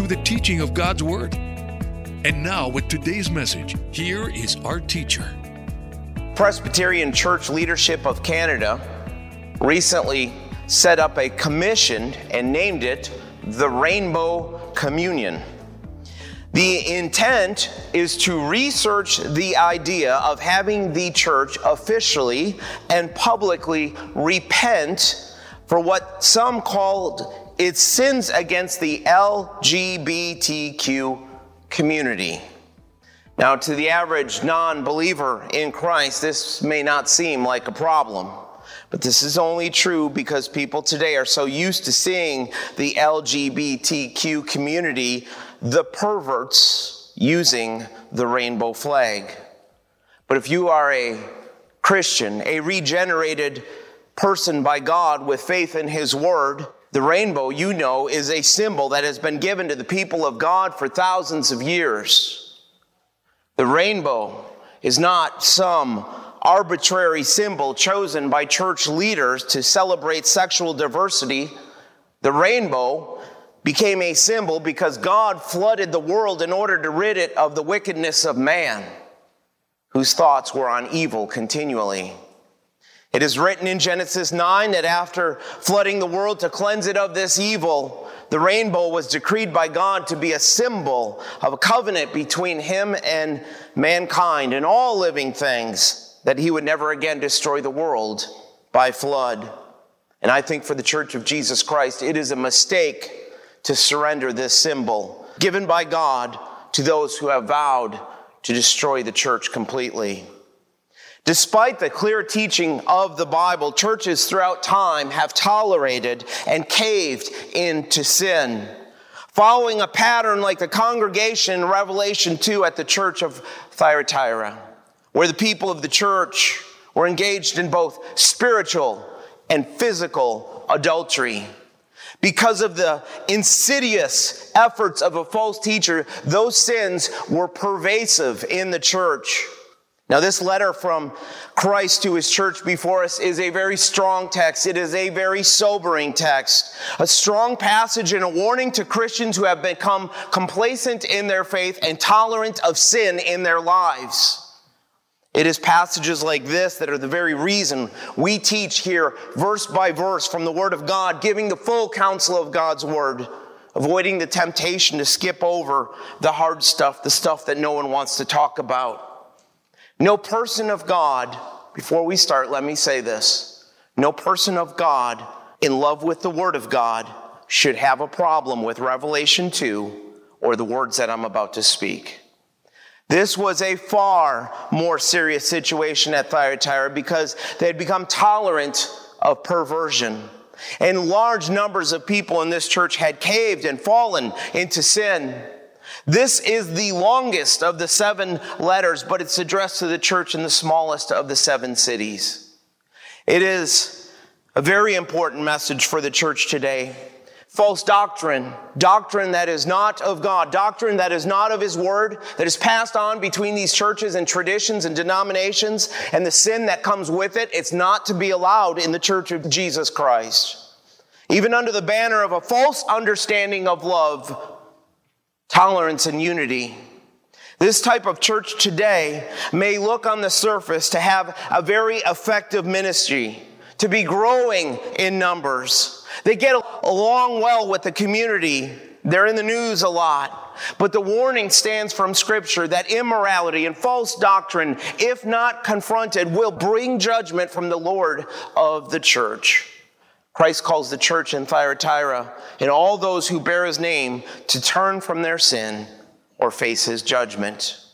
through the teaching of God's Word. And now, with today's message, here is our teacher. Presbyterian Church Leadership of Canada recently set up a commission and named it the Rainbow Communion. The intent is to research the idea of having the church officially and publicly repent for what some called its sins against the LGBTQ community. Now, to the average non believer in Christ, this may not seem like a problem. But this is only true because people today are so used to seeing the LGBTQ community the perverts using the rainbow flag. But if you are a Christian, a regenerated person by God with faith in His Word, the rainbow, you know, is a symbol that has been given to the people of God for thousands of years. The rainbow is not some arbitrary symbol chosen by church leaders to celebrate sexual diversity. The rainbow became a symbol because God flooded the world in order to rid it of the wickedness of man, whose thoughts were on evil continually. It is written in Genesis 9 that after flooding the world to cleanse it of this evil, the rainbow was decreed by God to be a symbol of a covenant between him and mankind and all living things, that he would never again destroy the world by flood. And I think for the Church of Jesus Christ, it is a mistake to surrender this symbol given by God to those who have vowed to destroy the church completely. Despite the clear teaching of the Bible, churches throughout time have tolerated and caved into sin, following a pattern like the congregation in Revelation 2 at the church of Thyatira, where the people of the church were engaged in both spiritual and physical adultery. Because of the insidious efforts of a false teacher, those sins were pervasive in the church. Now, this letter from Christ to his church before us is a very strong text. It is a very sobering text. A strong passage and a warning to Christians who have become complacent in their faith and tolerant of sin in their lives. It is passages like this that are the very reason we teach here, verse by verse, from the Word of God, giving the full counsel of God's Word, avoiding the temptation to skip over the hard stuff, the stuff that no one wants to talk about. No person of God, before we start, let me say this no person of God in love with the Word of God should have a problem with Revelation 2 or the words that I'm about to speak. This was a far more serious situation at Thyatira because they had become tolerant of perversion. And large numbers of people in this church had caved and fallen into sin. This is the longest of the seven letters, but it's addressed to the church in the smallest of the seven cities. It is a very important message for the church today false doctrine, doctrine that is not of God, doctrine that is not of His Word, that is passed on between these churches and traditions and denominations, and the sin that comes with it, it's not to be allowed in the church of Jesus Christ. Even under the banner of a false understanding of love, tolerance, and unity. This type of church today may look on the surface to have a very effective ministry, to be growing in numbers they get along well with the community. They're in the news a lot. But the warning stands from Scripture that immorality and false doctrine, if not confronted, will bring judgment from the Lord of the church. Christ calls the church in Thyatira and all those who bear his name to turn from their sin or face his judgment.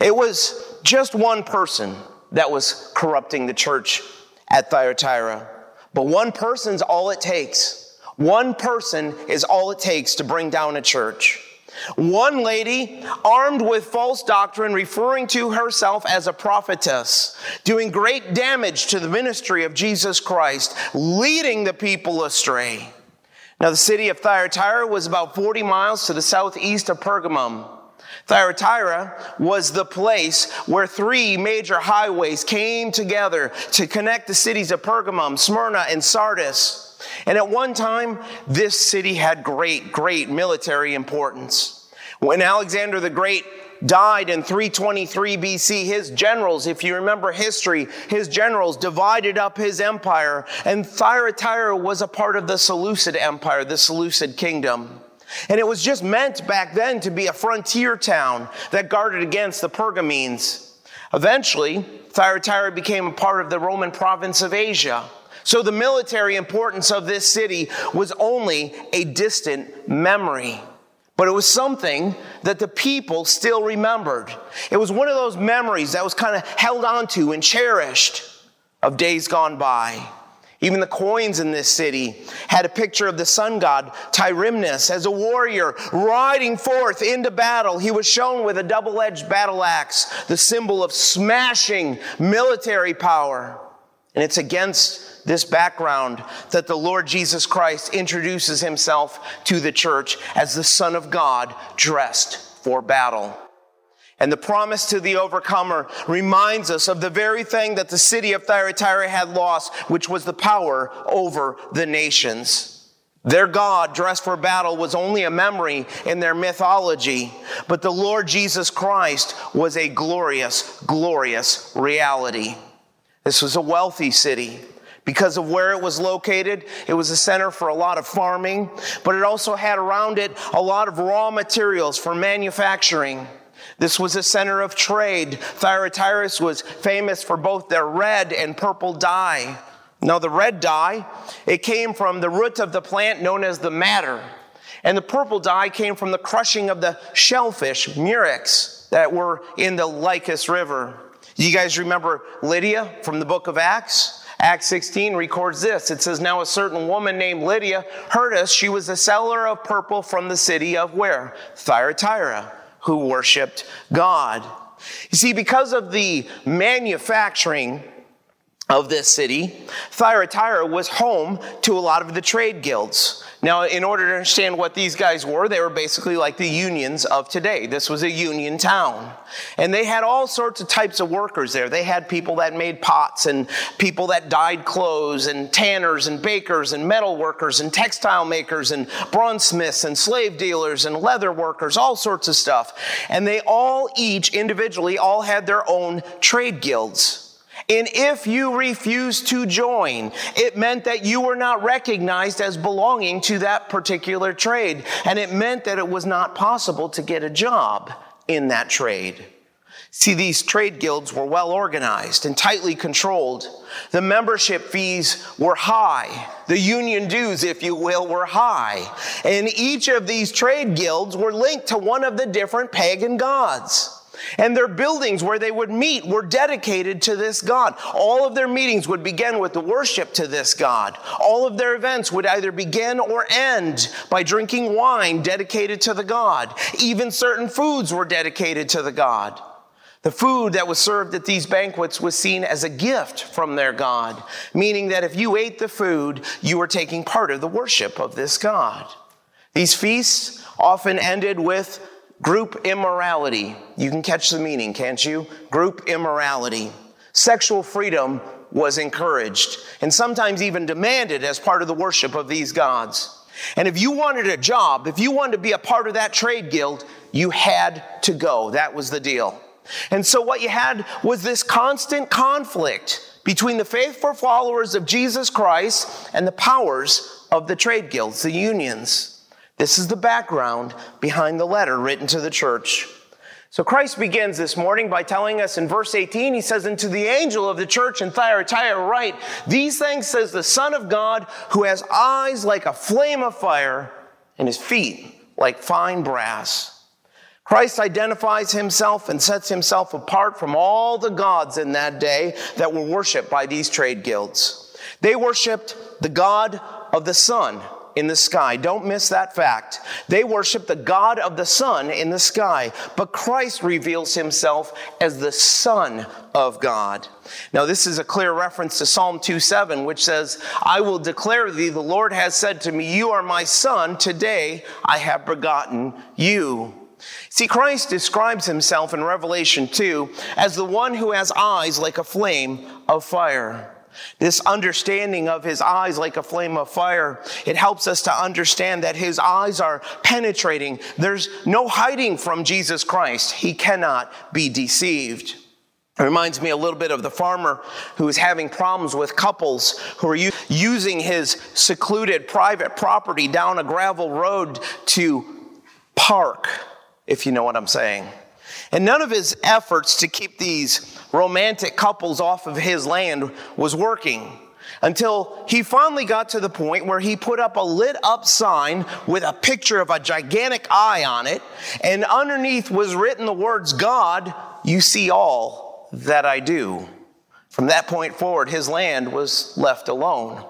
It was just one person that was corrupting the church at Thyatira. But one person's all it takes. One person is all it takes to bring down a church. One lady, armed with false doctrine, referring to herself as a prophetess, doing great damage to the ministry of Jesus Christ, leading the people astray. Now, the city of Thyatira was about 40 miles to the southeast of Pergamum. Thyatira was the place where three major highways came together to connect the cities of Pergamum, Smyrna, and Sardis. And at one time, this city had great, great military importance. When Alexander the Great died in 323 BC, his generals, if you remember history, his generals divided up his empire, and Thyatira was a part of the Seleucid Empire, the Seleucid kingdom. And it was just meant back then to be a frontier town that guarded against the Pergamenes. Eventually, Thyatira became a part of the Roman province of Asia. So the military importance of this city was only a distant memory. But it was something that the people still remembered. It was one of those memories that was kind of held onto and cherished of days gone by. Even the coins in this city had a picture of the sun god Tyrimnus as a warrior riding forth into battle. He was shown with a double edged battle axe, the symbol of smashing military power. And it's against this background that the Lord Jesus Christ introduces himself to the church as the Son of God dressed for battle. And the promise to the overcomer reminds us of the very thing that the city of Thyatira had lost, which was the power over the nations. Their God, dressed for battle, was only a memory in their mythology, but the Lord Jesus Christ was a glorious, glorious reality. This was a wealthy city. Because of where it was located, it was a center for a lot of farming, but it also had around it a lot of raw materials for manufacturing. This was a center of trade. Thyatira was famous for both their red and purple dye. Now, the red dye, it came from the root of the plant known as the madder. And the purple dye came from the crushing of the shellfish, murex, that were in the Lycus River. You guys remember Lydia from the book of Acts? Acts 16 records this. It says, Now a certain woman named Lydia heard us. She was a seller of purple from the city of where? Thyatira, who worshiped God. You see, because of the manufacturing of this city, Thyatira was home to a lot of the trade guilds. Now, in order to understand what these guys were, they were basically like the unions of today. This was a union town. And they had all sorts of types of workers there. They had people that made pots and people that dyed clothes and tanners and bakers and metal workers and textile makers and bronze smiths and slave dealers and leather workers, all sorts of stuff. And they all each individually all had their own trade guilds. And if you refused to join, it meant that you were not recognized as belonging to that particular trade. And it meant that it was not possible to get a job in that trade. See, these trade guilds were well organized and tightly controlled. The membership fees were high. The union dues, if you will, were high. And each of these trade guilds were linked to one of the different pagan gods. And their buildings where they would meet were dedicated to this God. All of their meetings would begin with the worship to this God. All of their events would either begin or end by drinking wine dedicated to the God. Even certain foods were dedicated to the God. The food that was served at these banquets was seen as a gift from their God, meaning that if you ate the food, you were taking part of the worship of this God. These feasts often ended with Group immorality. You can catch the meaning, can't you? Group immorality. Sexual freedom was encouraged and sometimes even demanded as part of the worship of these gods. And if you wanted a job, if you wanted to be a part of that trade guild, you had to go. That was the deal. And so what you had was this constant conflict between the faithful followers of Jesus Christ and the powers of the trade guilds, the unions. This is the background behind the letter written to the church. So Christ begins this morning by telling us in verse 18, he says, And to the angel of the church in Thyatira write, These things says the Son of God, who has eyes like a flame of fire and his feet like fine brass. Christ identifies himself and sets himself apart from all the gods in that day that were worshiped by these trade guilds. They worshiped the God of the sun, in the sky. Don't miss that fact. They worship the God of the sun in the sky, but Christ reveals himself as the Son of God. Now, this is a clear reference to Psalm 2:7, which says, I will declare thee, the Lord has said to me, You are my son, today I have begotten you. See, Christ describes himself in Revelation 2 as the one who has eyes like a flame of fire. This understanding of his eyes like a flame of fire, it helps us to understand that his eyes are penetrating. There's no hiding from Jesus Christ. He cannot be deceived. It reminds me a little bit of the farmer who is having problems with couples who are using his secluded private property down a gravel road to park, if you know what I'm saying. And none of his efforts to keep these romantic couples off of his land was working until he finally got to the point where he put up a lit up sign with a picture of a gigantic eye on it, and underneath was written the words, God, you see all that I do. From that point forward, his land was left alone.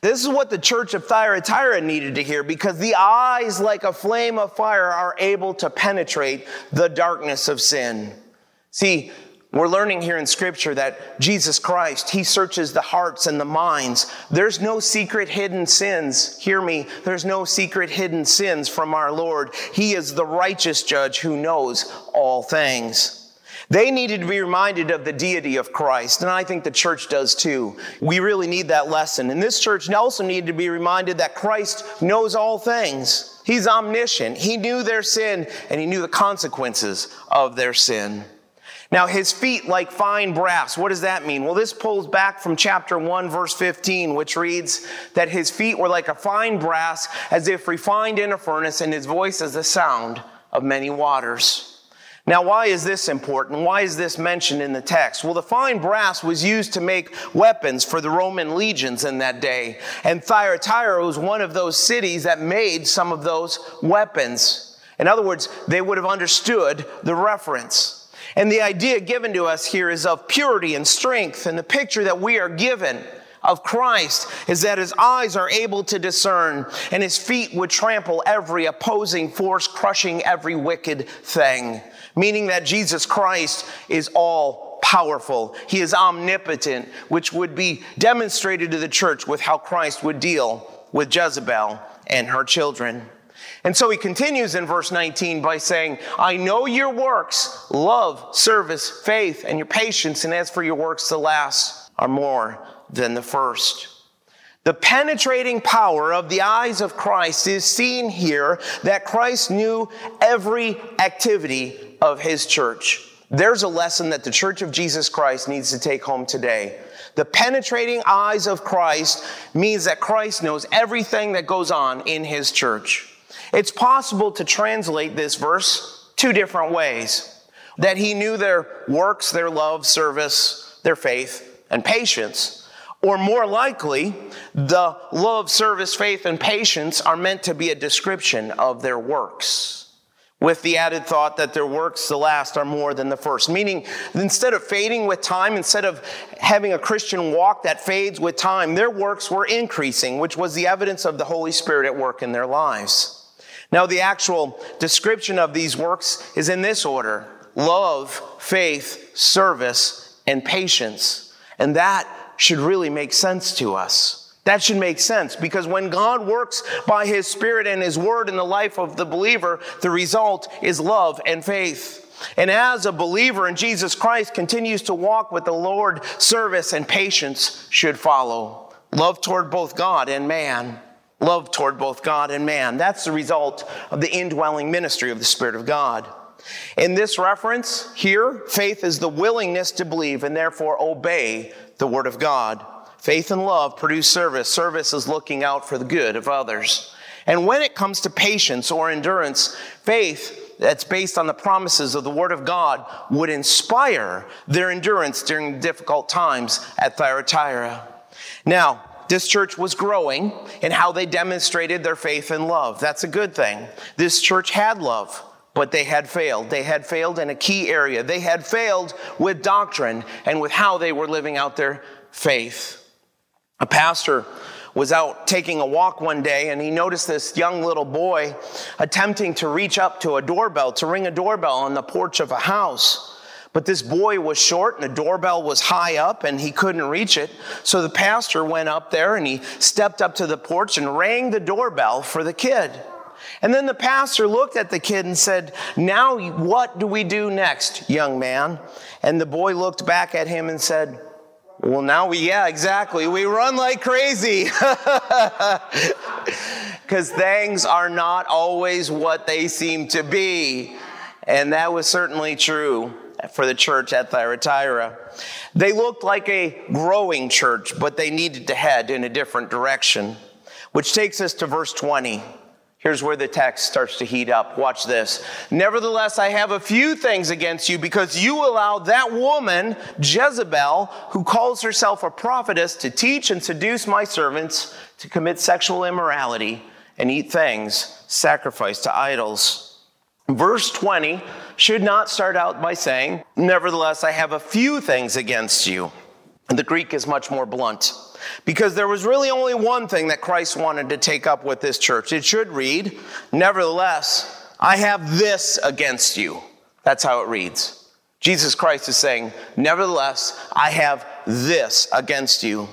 This is what the church of Thyatira needed to hear because the eyes, like a flame of fire, are able to penetrate the darkness of sin. See, we're learning here in scripture that Jesus Christ, He searches the hearts and the minds. There's no secret hidden sins. Hear me. There's no secret hidden sins from our Lord. He is the righteous judge who knows all things. They needed to be reminded of the deity of Christ, and I think the church does too. We really need that lesson. And this church also needed to be reminded that Christ knows all things. He's omniscient. He knew their sin, and he knew the consequences of their sin. Now, his feet like fine brass. What does that mean? Well, this pulls back from chapter 1, verse 15, which reads that his feet were like a fine brass, as if refined in a furnace, and his voice as the sound of many waters. Now, why is this important? Why is this mentioned in the text? Well, the fine brass was used to make weapons for the Roman legions in that day. And Thyatira was one of those cities that made some of those weapons. In other words, they would have understood the reference. And the idea given to us here is of purity and strength. And the picture that we are given of Christ is that his eyes are able to discern and his feet would trample every opposing force, crushing every wicked thing. Meaning that Jesus Christ is all powerful. He is omnipotent, which would be demonstrated to the church with how Christ would deal with Jezebel and her children. And so he continues in verse 19 by saying, I know your works, love, service, faith, and your patience, and as for your works, the last are more than the first. The penetrating power of the eyes of Christ is seen here that Christ knew every activity of his church. There's a lesson that the church of Jesus Christ needs to take home today. The penetrating eyes of Christ means that Christ knows everything that goes on in his church. It's possible to translate this verse two different ways that he knew their works, their love, service, their faith, and patience. Or more likely, the love, service, faith, and patience are meant to be a description of their works with the added thought that their works, the last, are more than the first. Meaning, instead of fading with time, instead of having a Christian walk that fades with time, their works were increasing, which was the evidence of the Holy Spirit at work in their lives. Now, the actual description of these works is in this order love, faith, service, and patience. And that should really make sense to us. That should make sense because when God works by His Spirit and His Word in the life of the believer, the result is love and faith. And as a believer in Jesus Christ continues to walk with the Lord, service and patience should follow. Love toward both God and man love toward both God and man. That's the result of the indwelling ministry of the Spirit of God. In this reference here, faith is the willingness to believe and therefore obey the Word of God. Faith and love produce service. Service is looking out for the good of others. And when it comes to patience or endurance, faith that's based on the promises of the Word of God would inspire their endurance during difficult times at Thyatira. Now, this church was growing in how they demonstrated their faith and love. That's a good thing. This church had love, but they had failed. They had failed in a key area. They had failed with doctrine and with how they were living out their faith. A pastor was out taking a walk one day and he noticed this young little boy attempting to reach up to a doorbell, to ring a doorbell on the porch of a house. But this boy was short and the doorbell was high up and he couldn't reach it. So the pastor went up there and he stepped up to the porch and rang the doorbell for the kid. And then the pastor looked at the kid and said, Now what do we do next, young man? And the boy looked back at him and said, Well, now we, yeah, exactly. We run like crazy. Because things are not always what they seem to be. And that was certainly true for the church at Thyatira. They looked like a growing church, but they needed to head in a different direction. Which takes us to verse 20. Here's where the text starts to heat up. Watch this. Nevertheless, I have a few things against you because you allowed that woman, Jezebel, who calls herself a prophetess, to teach and seduce my servants to commit sexual immorality and eat things sacrificed to idols. Verse 20 should not start out by saying, Nevertheless, I have a few things against you. The Greek is much more blunt because there was really only one thing that Christ wanted to take up with this church. It should read, Nevertheless, I have this against you. That's how it reads. Jesus Christ is saying, Nevertheless, I have this against you.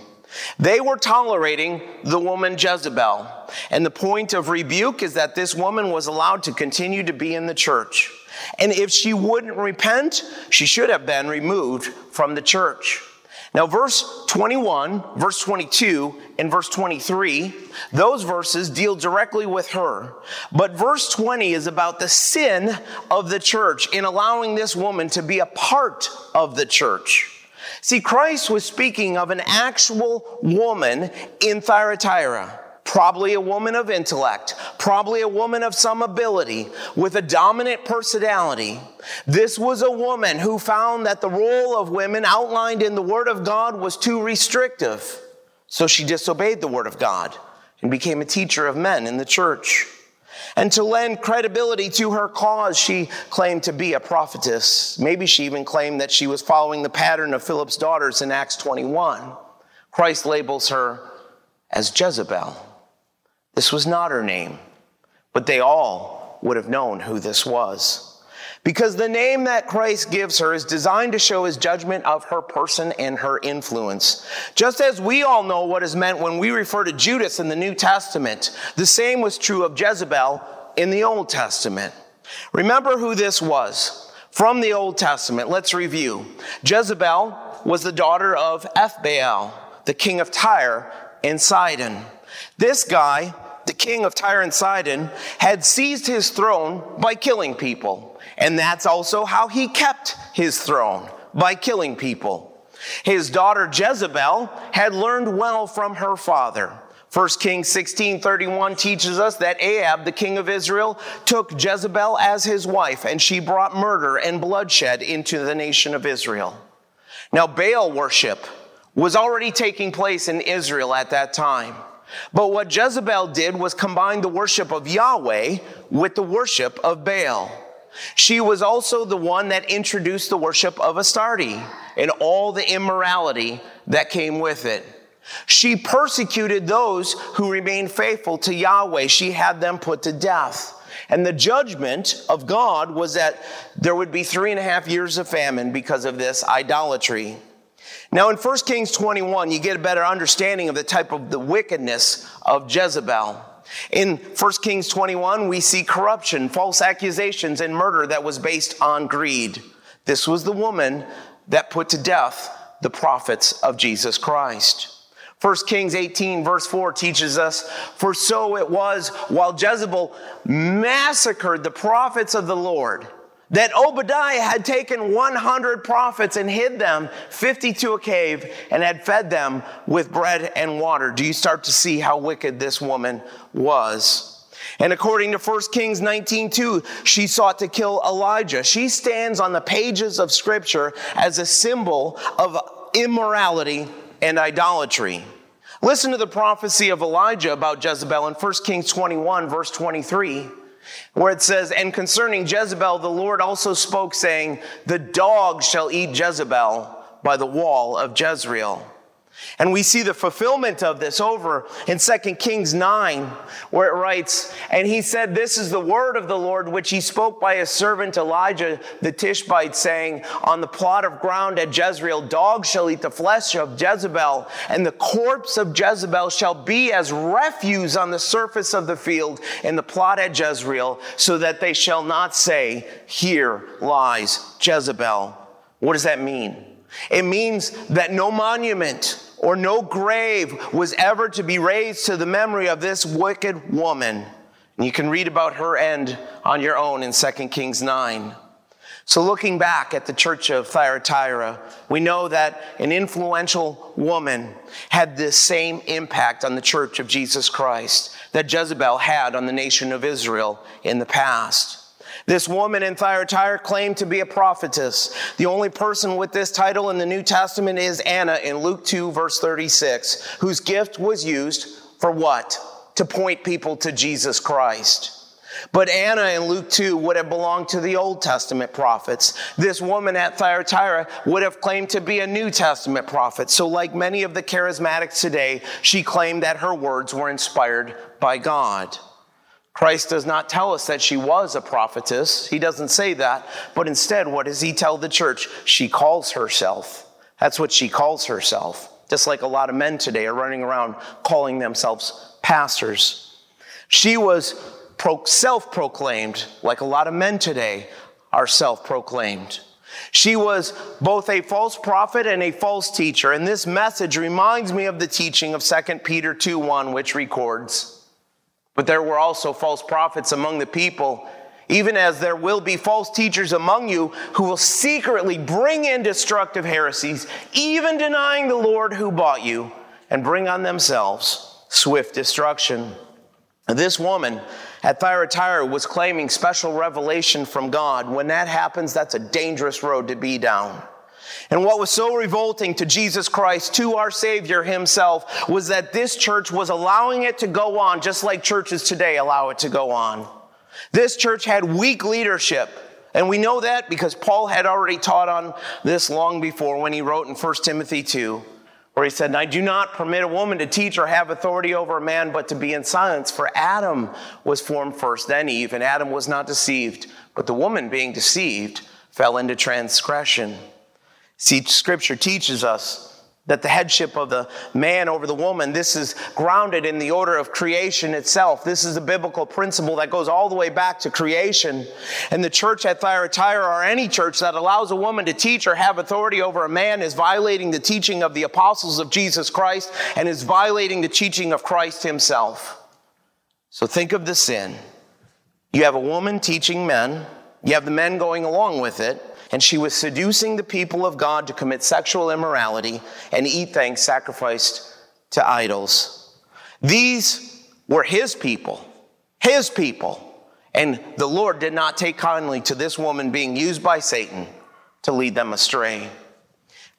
They were tolerating the woman Jezebel. And the point of rebuke is that this woman was allowed to continue to be in the church. And if she wouldn't repent, she should have been removed from the church. Now, verse 21, verse 22, and verse 23, those verses deal directly with her. But verse 20 is about the sin of the church in allowing this woman to be a part of the church. See, Christ was speaking of an actual woman in Thyatira probably a woman of intellect, probably a woman of some ability with a dominant personality. This was a woman who found that the role of women outlined in the Word of God was too restrictive. So she disobeyed the Word of God and became a teacher of men in the church. And to lend credibility to her cause, she claimed to be a prophetess. Maybe she even claimed that she was following the pattern of Philip's daughters in Acts 21. Christ labels her as Jezebel. This was not her name, but they all would have known who this was. Because the name that Christ gives her is designed to show his judgment of her person and her influence. Just as we all know what is meant when we refer to Judas in the New Testament, the same was true of Jezebel in the Old Testament. Remember who this was. From the Old Testament, let's review. Jezebel was the daughter of Ethbaal, the king of Tyre and Sidon. This guy king of Tyre and Sidon, had seized his throne by killing people. And that's also how he kept his throne, by killing people. His daughter Jezebel had learned well from her father. 1 Kings 16:31 teaches us that Ahab, the king of Israel, took Jezebel as his wife, and she brought murder and bloodshed into the nation of Israel. Now, Baal worship was already taking place in Israel at that time. But what Jezebel did was combine the worship of Yahweh with the worship of Baal. She was also the one that introduced the worship of Astarte and all the immorality that came with it. She persecuted those who remained faithful to Yahweh. She had them put to death. And the judgment of God was that there would be three and a half years of famine because of this idolatry. Now, in 1 Kings 21, you get a better understanding of the type of the wickedness of Jezebel. In 1 Kings 21, we see corruption, false accusations, and murder that was based on greed. This was the woman that put to death the prophets of Jesus Christ. 1 Kings 18, verse 4 teaches us, For so it was while Jezebel massacred the prophets of the Lord that Obadiah had taken 100 prophets and hid them 50 to a cave and had fed them with bread and water. Do you start to see how wicked this woman was? And according to 1 Kings 19:2, she sought to kill Elijah. She stands on the pages of scripture as a symbol of immorality and idolatry. Listen to the prophecy of Elijah about Jezebel in 1 Kings 21 verse 23 where it says, And concerning Jezebel, the Lord also spoke, saying, The dog shall eat Jezebel by the wall of Jezreel. And we see the fulfillment of this over in 2 Kings 9, where it writes, And he said, This is the word of the Lord, which he spoke by his servant Elijah the Tishbite, saying, On the plot of ground at Jezreel, dogs shall eat the flesh of Jezebel, and the corpse of Jezebel shall be as refuse on the surface of the field in the plot at Jezreel, so that they shall not say, Here lies Jezebel. What does that mean? It means that no monument, or no grave was ever to be raised to the memory of this wicked woman. And you can read about her end on your own in 2 Kings 9. So, looking back at the church of Thyatira, we know that an influential woman had the same impact on the church of Jesus Christ that Jezebel had on the nation of Israel in the past. This woman in Thyatira claimed to be a prophetess. The only person with this title in the New Testament is Anna in Luke 2, verse 36, whose gift was used for what? To point people to Jesus Christ. But Anna in Luke 2 would have belonged to the Old Testament prophets. This woman at Thyatira would have claimed to be a New Testament prophet. So, like many of the charismatics today, she claimed that her words were inspired by God. Christ does not tell us that she was a prophetess. He doesn't say that. But instead, what does he tell the church? She calls herself. That's what she calls herself. Just like a lot of men today are running around calling themselves pastors. She was self proclaimed, like a lot of men today are self proclaimed. She was both a false prophet and a false teacher. And this message reminds me of the teaching of 2 Peter 2 1, which records, but there were also false prophets among the people, even as there will be false teachers among you who will secretly bring in destructive heresies, even denying the Lord who bought you, and bring on themselves swift destruction. This woman at Thyatira was claiming special revelation from God. When that happens, that's a dangerous road to be down. And what was so revolting to Jesus Christ, to our Savior Himself, was that this church was allowing it to go on, just like churches today allow it to go on. This church had weak leadership. And we know that because Paul had already taught on this long before when he wrote in 1 Timothy 2, where he said, I do not permit a woman to teach or have authority over a man, but to be in silence. For Adam was formed first, then Eve, and Adam was not deceived. But the woman, being deceived, fell into transgression. See, scripture teaches us that the headship of the man over the woman, this is grounded in the order of creation itself. This is a biblical principle that goes all the way back to creation. And the church at Thyatira, or any church that allows a woman to teach or have authority over a man, is violating the teaching of the apostles of Jesus Christ and is violating the teaching of Christ himself. So think of the sin. You have a woman teaching men, you have the men going along with it and she was seducing the people of God to commit sexual immorality and eat things sacrificed to idols. These were his people, his people. And the Lord did not take kindly to this woman being used by Satan to lead them astray.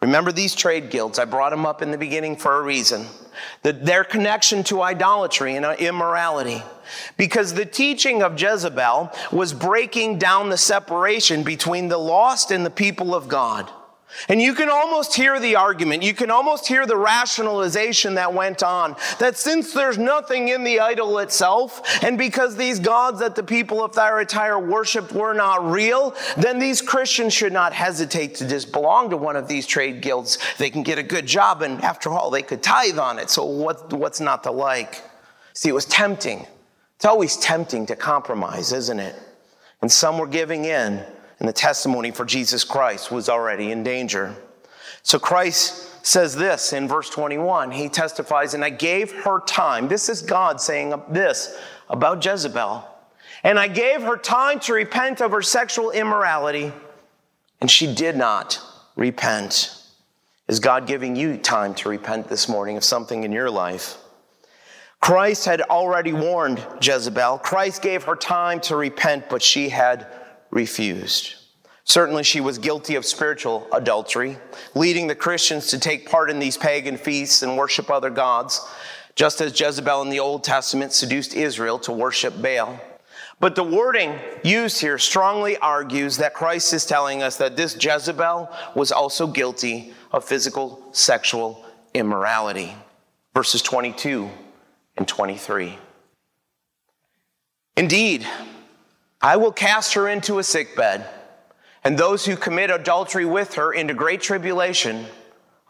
Remember these trade guilds. I brought them up in the beginning for a reason. The, their connection to idolatry and immorality. Because the teaching of Jezebel was breaking down the separation between the lost and the people of God. And you can almost hear the argument, you can almost hear the rationalization that went on that since there's nothing in the idol itself, and because these gods that the people of Thyatira worshiped were not real, then these Christians should not hesitate to just belong to one of these trade guilds. They can get a good job, and after all, they could tithe on it. So, what, what's not to like? See, it was tempting. It's always tempting to compromise, isn't it? And some were giving in and the testimony for Jesus Christ was already in danger. So Christ says this in verse 21. He testifies, and I gave her time. This is God saying this about Jezebel. And I gave her time to repent of her sexual immorality, and she did not repent. Is God giving you time to repent this morning of something in your life? Christ had already warned Jezebel. Christ gave her time to repent, but she had refused. Certainly, she was guilty of spiritual adultery, leading the Christians to take part in these pagan feasts and worship other gods, just as Jezebel in the Old Testament seduced Israel to worship Baal. But the wording used here strongly argues that Christ is telling us that this Jezebel was also guilty of physical sexual immorality. Verses 22 and 23. Indeed, I will cast her into a sick bed, and those who commit adultery with her into great tribulation,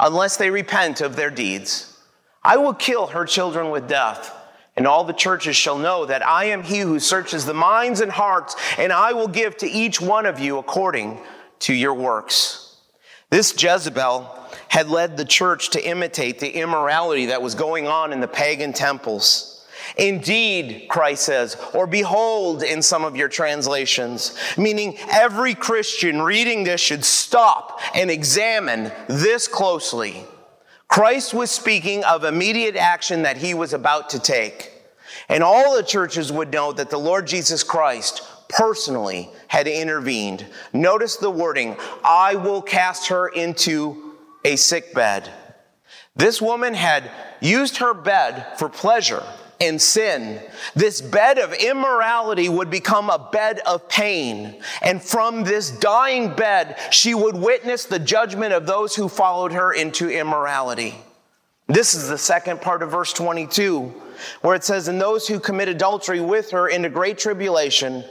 unless they repent of their deeds. I will kill her children with death, and all the churches shall know that I am he who searches the minds and hearts, and I will give to each one of you according to your works. This Jezebel had led the church to imitate the immorality that was going on in the pagan temples. Indeed, Christ says, or behold in some of your translations, meaning every Christian reading this should stop and examine this closely. Christ was speaking of immediate action that he was about to take. And all the churches would know that the Lord Jesus Christ personally had intervened. Notice the wording I will cast her into a sick bed. This woman had used her bed for pleasure and sin. This bed of immorality would become a bed of pain. And from this dying bed, she would witness the judgment of those who followed her into immorality. This is the second part of verse 22, where it says, And those who commit adultery with her into great tribulation,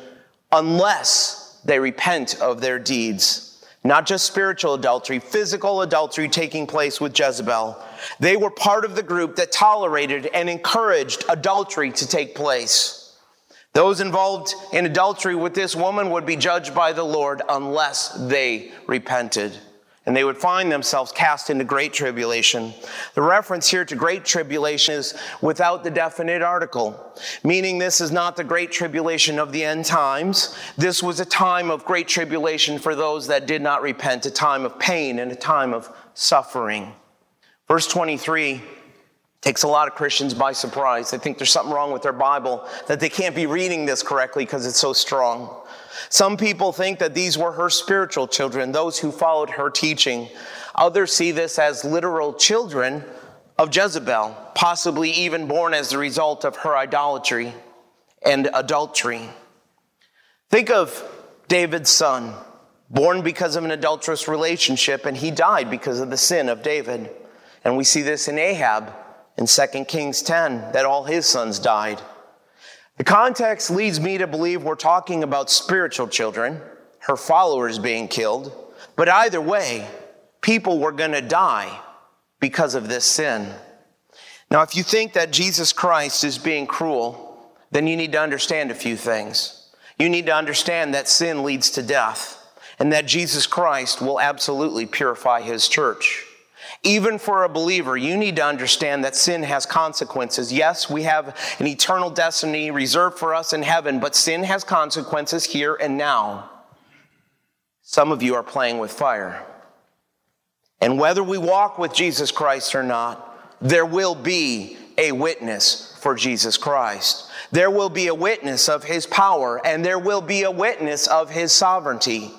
unless they repent of their deeds. Not just spiritual adultery, physical adultery taking place with Jezebel. They were part of the group that tolerated and encouraged adultery to take place. Those involved in adultery with this woman would be judged by the Lord unless they repented and they would find themselves cast into great tribulation. The reference here to great tribulation is without the definite article, meaning this is not the great tribulation of the end times. This was a time of great tribulation for those that did not repent, a time of pain and a time of suffering. Verse 23 takes a lot of Christians by surprise. They think there's something wrong with their Bible, that they can't be reading this correctly because it's so strong. Some people think that these were her spiritual children, those who followed her teaching. Others see this as literal children of Jezebel, possibly even born as the result of her idolatry and adultery. Think of David's son, born because of an adulterous relationship, and he died because of the sin of David. And we see this in Ahab in 2 Kings 10, that all his sons died. The context leads me to believe we're talking about spiritual children, her followers being killed. But either way, people were going to die because of this sin. Now, if you think that Jesus Christ is being cruel, then you need to understand a few things. You need to understand that sin leads to death and that Jesus Christ will absolutely purify his church. Even for a believer, you need to understand that sin has consequences. Yes, we have an eternal destiny reserved for us in heaven, but sin has consequences here and now. Some of you are playing with fire. And whether we walk with Jesus Christ or not, there will be a witness for Jesus Christ. There will be a witness of his power, and there will be a witness of his sovereignty.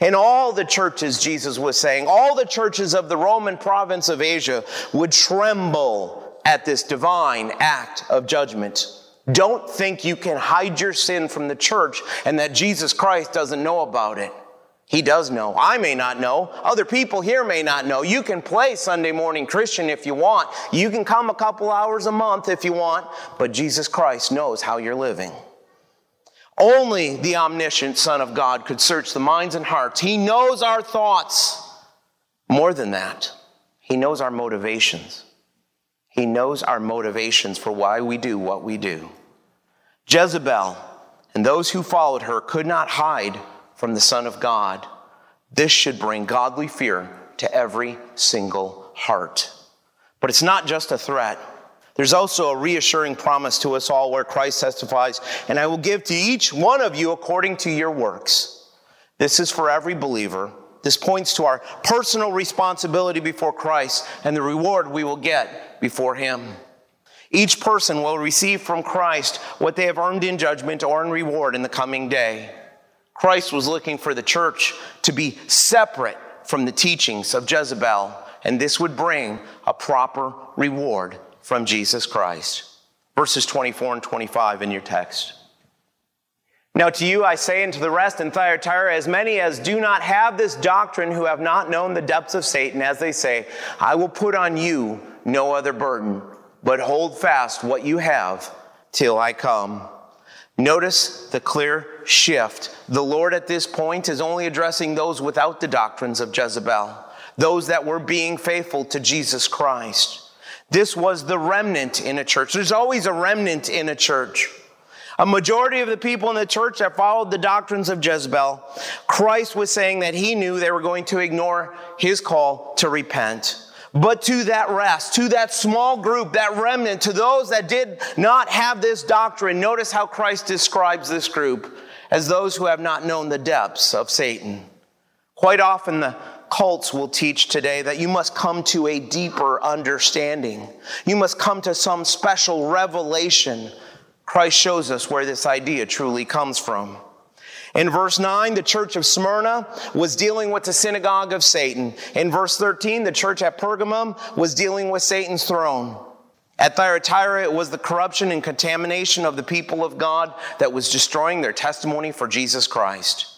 And all the churches, Jesus was saying, all the churches of the Roman province of Asia would tremble at this divine act of judgment. Don't think you can hide your sin from the church and that Jesus Christ doesn't know about it. He does know. I may not know. Other people here may not know. You can play Sunday morning Christian if you want. You can come a couple hours a month if you want, but Jesus Christ knows how you're living. Only the omniscient Son of God could search the minds and hearts. He knows our thoughts. More than that, He knows our motivations. He knows our motivations for why we do what we do. Jezebel and those who followed her could not hide from the Son of God. This should bring godly fear to every single heart. But it's not just a threat. There's also a reassuring promise to us all where Christ testifies, and I will give to each one of you according to your works. This is for every believer. This points to our personal responsibility before Christ and the reward we will get before Him. Each person will receive from Christ what they have earned in judgment or in reward in the coming day. Christ was looking for the church to be separate from the teachings of Jezebel, and this would bring a proper reward from Jesus Christ. Verses 24 and 25 in your text. Now to you I say, and to the rest in Thyatira, as many as do not have this doctrine, who have not known the depths of Satan, as they say, I will put on you no other burden, but hold fast what you have till I come. Notice the clear shift. The Lord at this point is only addressing those without the doctrines of Jezebel, those that were being faithful to Jesus Christ. This was the remnant in a church. There's always a remnant in a church. A majority of the people in the church that followed the doctrines of Jezebel, Christ was saying that he knew they were going to ignore his call to repent. But to that rest, to that small group, that remnant, to those that did not have this doctrine, notice how Christ describes this group as those who have not known the depths of Satan. Quite often, the cults will teach today that you must come to a deeper understanding. You must come to some special revelation. Christ shows us where this idea truly comes from. In verse 9, the church of Smyrna was dealing with the synagogue of Satan. In verse 13, the church at Pergamum was dealing with Satan's throne. At Thyatira, it was the corruption and contamination of the people of God that was destroying their testimony for Jesus Christ.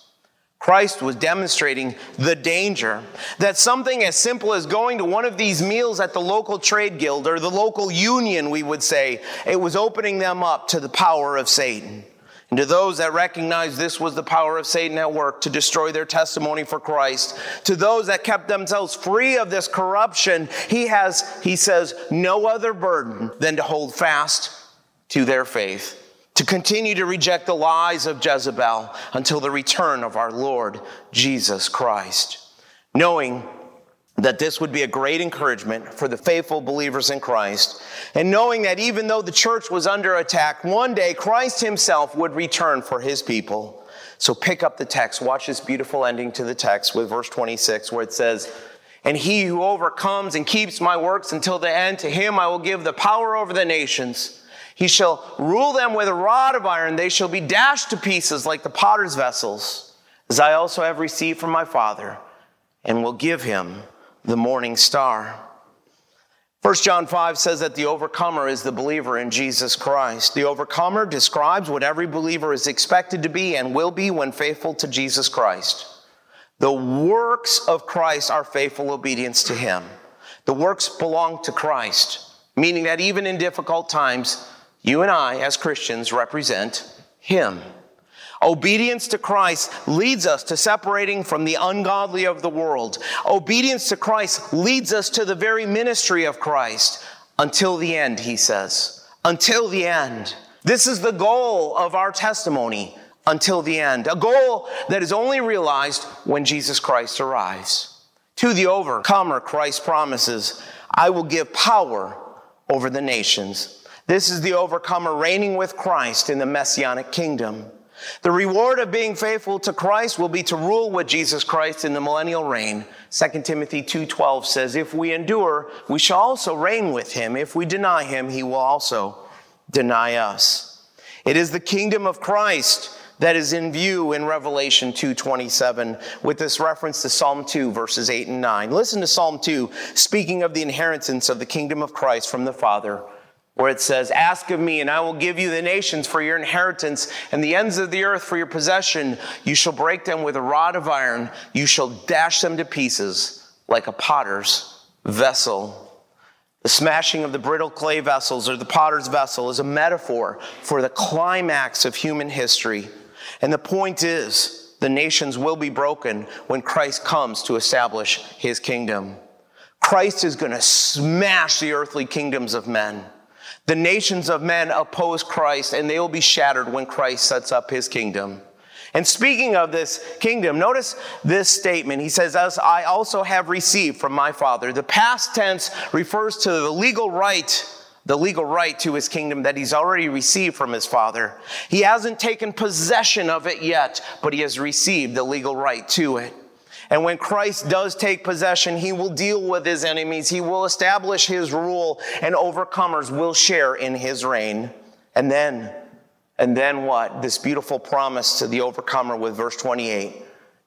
Christ was demonstrating the danger that something as simple as going to one of these meals at the local trade guild or the local union, we would say, it was opening them up to the power of Satan. And to those that recognized this was the power of Satan at work to destroy their testimony for Christ, to those that kept themselves free of this corruption, he has, he says, no other burden than to hold fast to their faith, to continue to reject the lies of Jezebel until the return of our Lord Jesus Christ. Knowing that this would be a great encouragement for the faithful believers in Christ. And knowing that even though the church was under attack, one day Christ himself would return for his people. So pick up the text. Watch this beautiful ending to the text with verse 26 where it says, And he who overcomes and keeps my works until the end, to him I will give the power over the nations. He shall rule them with a rod of iron. They shall be dashed to pieces like the potter's vessels, as I also have received from my Father, and will give him the morning star. 1 John 5 says that the overcomer is the believer in Jesus Christ. The overcomer describes what every believer is expected to be and will be when faithful to Jesus Christ. The works of Christ are faithful obedience to Him. The works belong to Christ, meaning that even in difficult times, you and I, as Christians, represent Him. Obedience to Christ leads us to separating from the ungodly of the world. Obedience to Christ leads us to the very ministry of Christ until the end, he says. Until the end. This is the goal of our testimony until the end. A goal that is only realized when Jesus Christ arrives. To the overcomer, Christ promises, I will give power over the nations. This is the overcomer reigning with Christ in the messianic kingdom. The reward of being faithful to Christ will be to rule with Jesus Christ in the millennial reign. 2 Timothy 2:12 says, "If we endure, we shall also reign with him. If we deny him, he will also deny us." It is the kingdom of Christ that is in view in Revelation 2:27 with this reference to Psalm 2 verses 8 and 9. Listen to Psalm 2 speaking of the inheritance of the kingdom of Christ from the Father where it says, Ask of me, and I will give you the nations for your inheritance, and the ends of the earth for your possession. You shall break them with a rod of iron, you shall dash them to pieces like a potter's vessel. The smashing of the brittle clay vessels or the potter's vessel is a metaphor for the climax of human history. And the point is, the nations will be broken when Christ comes to establish his kingdom. Christ is going to smash the earthly kingdoms of men. The nations of men oppose Christ and they will be shattered when Christ sets up his kingdom. And speaking of this kingdom, notice this statement. He says, As I also have received from my Father. The past tense refers to the legal right, the legal right to his kingdom that he's already received from his Father. He hasn't taken possession of it yet, but he has received the legal right to it. And when Christ does take possession, he will deal with his enemies. He will establish his rule and overcomers will share in his reign. And then, and then what? This beautiful promise to the overcomer with verse 28.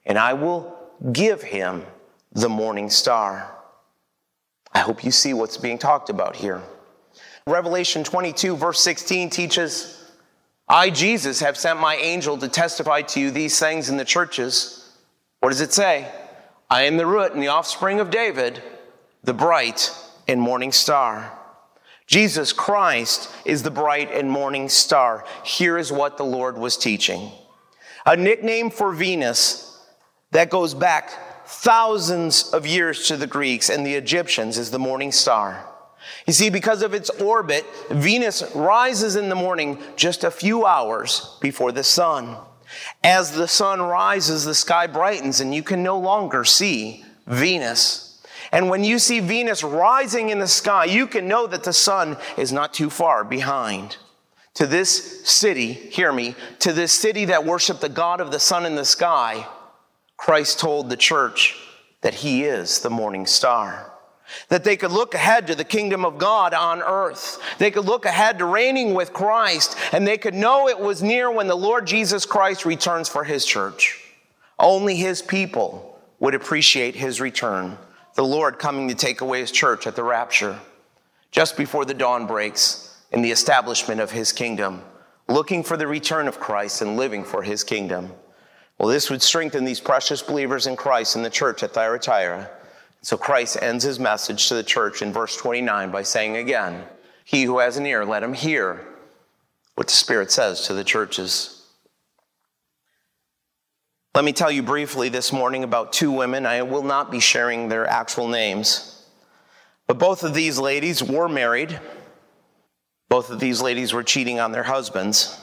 And I will give him the morning star. I hope you see what's being talked about here. Revelation 22 verse 16 teaches, I, Jesus, have sent my angel to testify to you these things in the churches. What does it say? I am the root and the offspring of David, the bright and morning star. Jesus Christ is the bright and morning star. Here is what the Lord was teaching. A nickname for Venus that goes back thousands of years to the Greeks and the Egyptians is the morning star. You see, because of its orbit, Venus rises in the morning just a few hours before the sun. As the sun rises, the sky brightens and you can no longer see Venus. And when you see Venus rising in the sky, you can know that the sun is not too far behind. To this city, hear me, to this city that worshiped the God of the sun in the sky, Christ told the church that he is the morning star. That they could look ahead to the kingdom of God on earth. They could look ahead to reigning with Christ, and they could know it was near when the Lord Jesus Christ returns for his church. Only his people would appreciate his return the Lord coming to take away his church at the rapture, just before the dawn breaks in the establishment of his kingdom, looking for the return of Christ and living for his kingdom. Well, this would strengthen these precious believers in Christ in the church at Thyatira. So Christ ends his message to the church in verse 29 by saying again, He who has an ear, let him hear what the Spirit says to the churches. Let me tell you briefly this morning about two women. I will not be sharing their actual names. But both of these ladies were married. Both of these ladies were cheating on their husbands.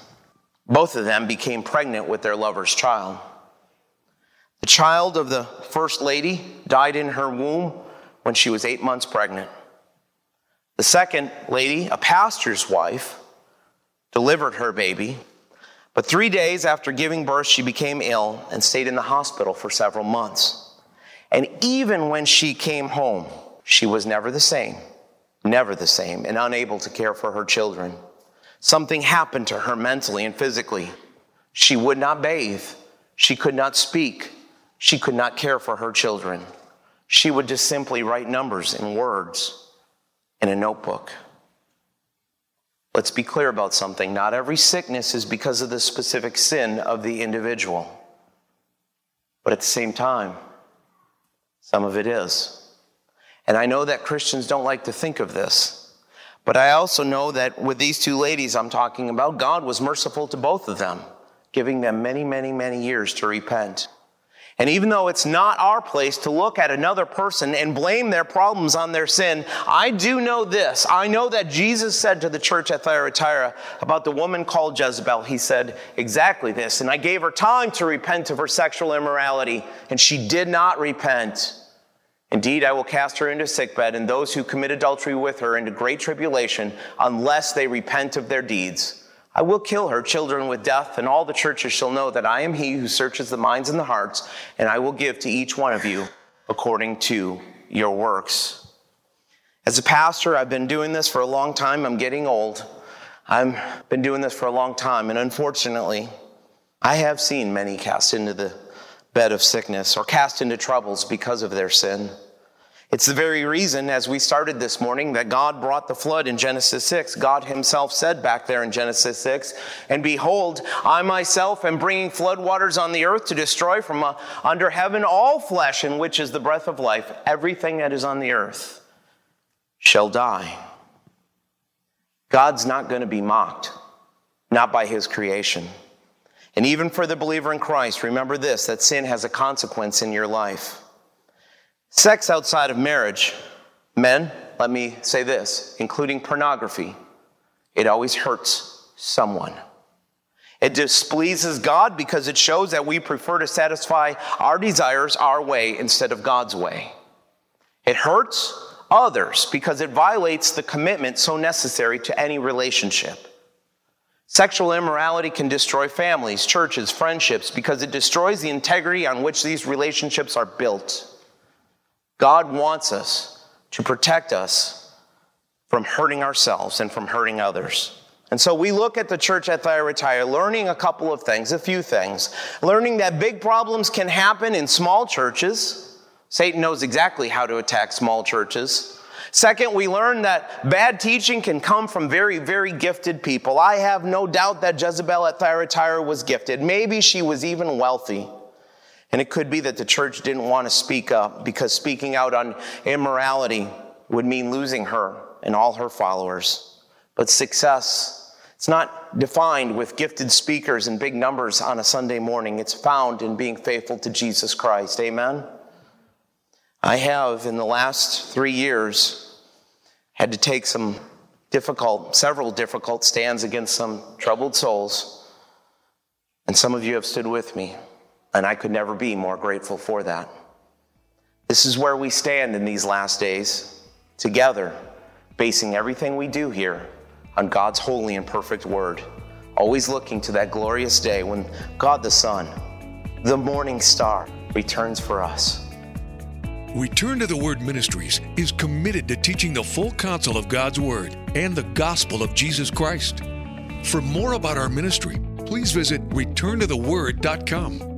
Both of them became pregnant with their lover's child. The child of the first lady died in her womb when she was eight months pregnant. The second lady, a pastor's wife, delivered her baby but three days after giving birth, she became ill and stayed in the hospital for several months. And even when she came home, she was never the same, never the same, and unable to care for her children. Something happened to her mentally and physically. She would not bathe, she could not speak, she could not care for her children. She would just simply write numbers and words in a notebook. Let's be clear about something. Not every sickness is because of the specific sin of the individual. But at the same time, some of it is. And I know that Christians don't like to think of this. But I also know that with these two ladies I'm talking about, God was merciful to both of them, giving them many, many, many years to repent. And even though it's not our place to look at another person and blame their problems on their sin, I do know this. I know that Jesus said to the church at Thyatira about the woman called Jezebel, he said exactly this. And I gave her time to repent of her sexual immorality, and she did not repent. Indeed, I will cast her into sickbed, and those who commit adultery with her into great tribulation, unless they repent of their deeds. I will kill her children with death, and all the churches shall know that I am he who searches the minds and the hearts, and I will give to each one of you according to your works. As a pastor, I've been doing this for a long time. I'm getting old. I've been doing this for a long time, and unfortunately, I have seen many cast into the bed of sickness or cast into troubles because of their sin. It's the very reason, as we started this morning, that God brought the flood in Genesis 6. God himself said back there in Genesis 6, And behold, I myself am bringing floodwaters on the earth to destroy from uh, under heaven all flesh, in which is the breath of life. Everything that is on the earth shall die. God's not going to be mocked, not by his creation. And even for the believer in Christ, remember this that sin has a consequence in your life. Sex outside of marriage, men, let me say this, including pornography, it always hurts someone. It displeases God because it shows that we prefer to satisfy our desires our way instead of God's way. It hurts others because it violates the commitment so necessary to any relationship. Sexual immorality can destroy families, churches, friendships because it destroys the integrity on which these relationships are built. God wants us to protect us from hurting ourselves and from hurting others. And so we look at the church at Thyatira, learning a couple of things, a few things. Learning that big problems can happen in small churches. Satan knows exactly how to attack small churches. Second, we learn that bad teaching can come from very, very gifted people. I have no doubt that Jezebel at Thyatira was gifted. Maybe she was even wealthy. And it could be that the church didn't want to speak up because speaking out on immorality would mean losing her and all her followers. But success, it's not defined with gifted speakers and big numbers on a Sunday morning. It's found in being faithful to Jesus Christ. Amen? I have, in the last three years, had to take some difficult, several difficult stands against some troubled souls. And some of you have stood with me, and I could never be more grateful for that. This is where we stand in these last days, together, basing everything we do here on God's holy and perfect word, always looking to that glorious day when God the Son, the morning star, returns for us. Return to the Word Ministries is committed to teaching the full counsel of God's Word and the gospel of Jesus Christ. For more about our ministry, please visit returntotheword.com.